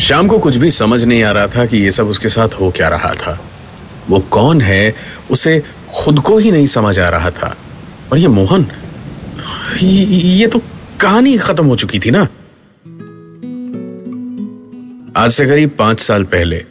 शाम को कुछ भी समझ नहीं आ रहा था कि ये सब उसके साथ हो क्या रहा था। वो कौन है उसे खुद को ही नहीं समझ आ रहा था। और ये मोहन ये, तो कहानी खत्म हो चुकी थी ना? आज से करीब पाँच साल पहले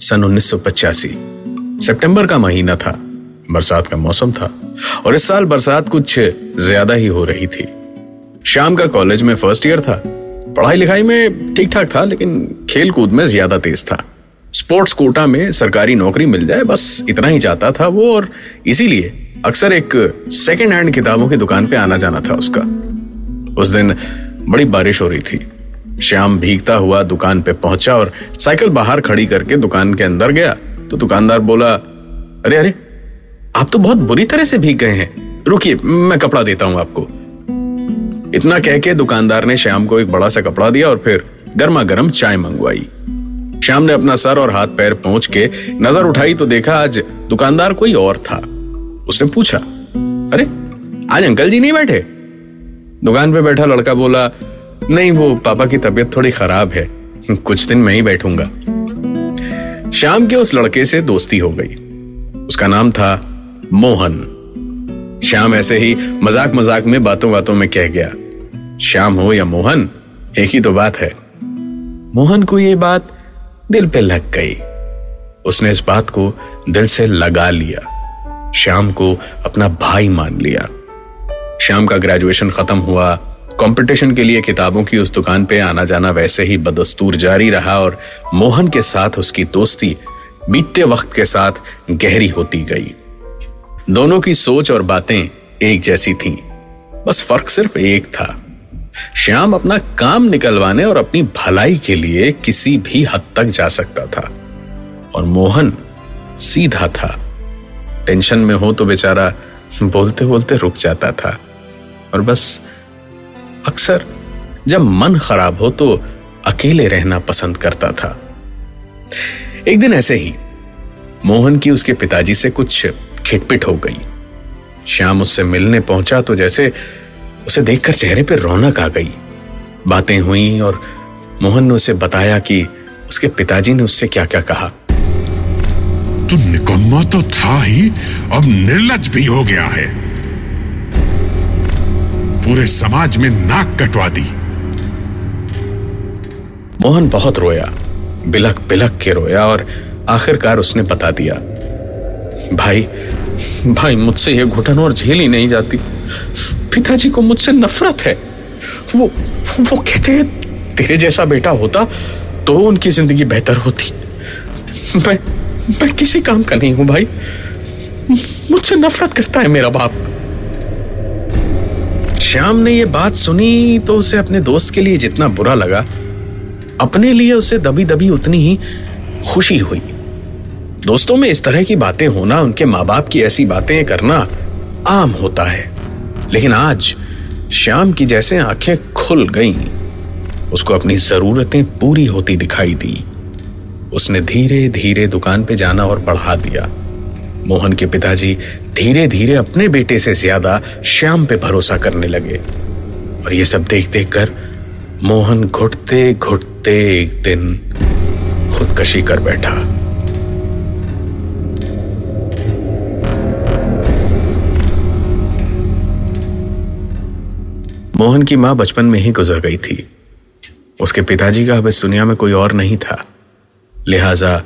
सन 1985 सितंबर का महीना था बरसात का मौसम था और इस साल बरसात कुछ ज़्यादा ही हो रही थी। शाम का कॉलेज में फ़र्स्ट ईयर था पढ़ाई लिखाई में ठीक ठाक था, लेकिन खेल कूद में ज़्यादा तेज था। स्पोर्ट्स कोटा में सरकारी नौकरी मिल जाए, बस इतना ही चाहता था वो, और इसीलिए अक्सर एक सेकेंड हैंड किताबों की दुकान पे आना जाना था उसका। उस दिन बड़ी बारिश हो रही थी। श्याम भीगता हुआ दुकान पे पहुँचा और साइकिल बाहर खड़ी करके दुकान के अंदर गया। तो दुकानदार बोला, अरे अरे, आप तो बहुत बुरी तरह से भीग गए हैं। रुकिए, मैं कपड़ा देता हूँ आपको। इतना कह के दुकानदार ने श्याम को एक बड़ा सा कपड़ा दिया और फिर गर्मा गर्म चाय मंगवाई। श्याम ने अपना सर और हाथ पैर पहुँच के नज़र उठाई तो देखा आज दुकानदार कोई और था। उसने पूछा, अरे, आज अंकल जी नहीं बैठे? दुकान पे बैठा लड़का बोला, नहीं, वो पापा की तबीयत थोड़ी खराब है, कुछ दिन मैं ही बैठूँगा। श्याम के उस लड़के से दोस्ती हो गई। उसका नाम था मोहन। श्याम ऐसे ही मज़ाक मज़ाक में बातों बातों में कह गया श्याम हो या मोहन, एक ही तो बात है। मोहन को यह बात दिल पे लग गई। उसने इस बात को दिल से लगा लिया। श्याम को अपना भाई मान लिया। श्याम का ग्रेजुएशन खत्म हुआ। कंपटीशन के लिए किताबों की उस दुकान पे आना जाना वैसे ही बदस्तूर जारी रहा और मोहन के साथ उसकी दोस्ती बीतते वक्त के साथ गहरी होती गई। दोनों की सोच और बातें एक जैसी थीं। बस फ़र्क सिर्फ़ एक था। श्याम अपना काम निकलवाने और अपनी भलाई के लिए किसी भी हद तक जा सकता था। और मोहन सीधा था। टेंशन में हो तो बेचारा बोलते बोलते रुक जाता था। और बस अक्सर जब मन खराब हो तो अकेले रहना पसंद करता था। एक दिन ऐसे ही मोहन की उसके पिताजी से कुछ खिटपिट हो गई। श्याम उससे मिलने पहुँचा तो जैसे उसे देखकर चेहरे पर रौनक आ गई। बातें हुई और मोहन ने उसे बताया कि उसके पिताजी ने उससे क्या क्या कहा। तू निकम्मा तो था ही अब निर्लज भी हो गया है। पूरे समाज में नाक कटवा दी। मोहन बहुत रोया बिलक बिलक के रोया और आखिरकार उसने बता दिया भाई भाई मुझसे ये घुटन और झेली नहीं जाती। पिताजी को मुझसे नफरत है। वो वो कहते हैं, तेरे जैसा बेटा होता तो उनकी ज़िंदगी बेहतर होती। मैं मैं किसी काम का नहीं हूँ भाई। मुझसे नफरत करता है मेरा बाप। श्याम ने ये बात सुनी तो उसे अपने दोस्त के लिए जितना बुरा लगा, अपने लिए उसे दबी दबी उतनी ही खुशी हुई। दोस्तों में इस तरह की बातें होना, उनके माँ बाप की ऐसी बातें करना आम होता है। लेकिन आज श्याम की जैसे आँखें खुल गईं, उसको अपनी जरूरतें पूरी होती दिखाई दी। उसने धीरे धीरे दुकान पे जाना और बढ़ा दिया। मोहन के पिताजी धीरे धीरे अपने बेटे से ज़्यादा श्याम पे भरोसा करने लगे। और ये सब देख देख कर मोहन घुटते घुटते एक दिन खुदकशी कर बैठा। मोहन की माँ बचपन में ही गुजर गई थी। उसके पिताजी का अब इस दुनिया में कोई और नहीं था। लिहाजा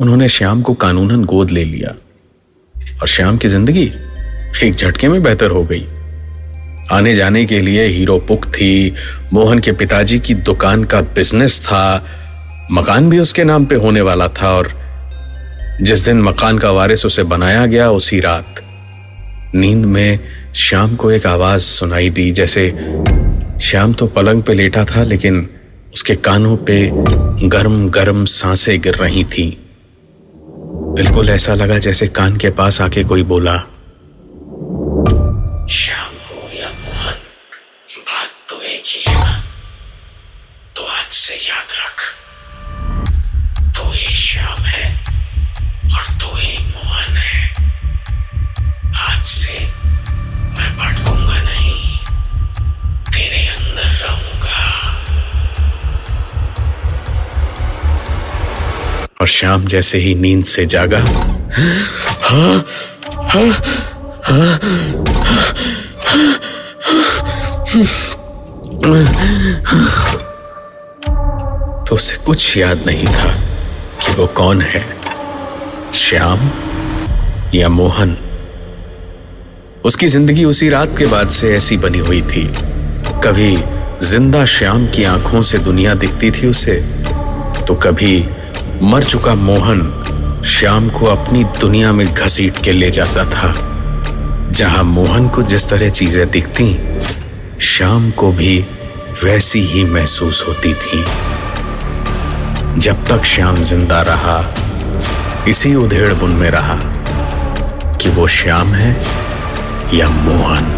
उन्होंने श्याम को कानूनन गोद ले लिया। और श्याम की ज़िंदगी एक झटके में बेहतर हो गई। आने जाने के लिए हीरो पुक थी, मोहन के पिताजी की दुकान का बिज़नेस था, मकान भी उसके नाम पे होने वाला था और जिस दिन मकान का वारिस उसे बनाया गया, उसी रात नींद में श्याम को एक आवाज़ सुनाई दी, जैसे श्याम तो पलंग पे लेटा था, लेकिन उसके कानों पे गर्म गर्म साँसें गिर रही थी। बिल्कुल ऐसा लगा जैसे कान के पास आके कोई बोला, श्याम, या मोहन, बात तो एक ही है तो आज से याद रख। और शाम जैसे ही नींद से जागा। तो उसे कुछ याद नहीं था कि वो कौन है। श्याम या मोहन? उसकी ज़िंदगी उसी रात के बाद से ऐसी बनी हुई थी। कभी ज़िंदा श्याम की आँखों से दुनिया दिखती थी उसे तो कभी मर चुका मोहन श्याम को अपनी दुनिया में घसीट के ले जाता था। जहाँ मोहन को जिस तरह चीज़ें दिखती, श्याम को भी वैसी ही महसूस होती थी। जब तक श्याम ज़िंदा रहा, इसी उधेड़ बुन में रहा कि वो श्याम है या मोहन।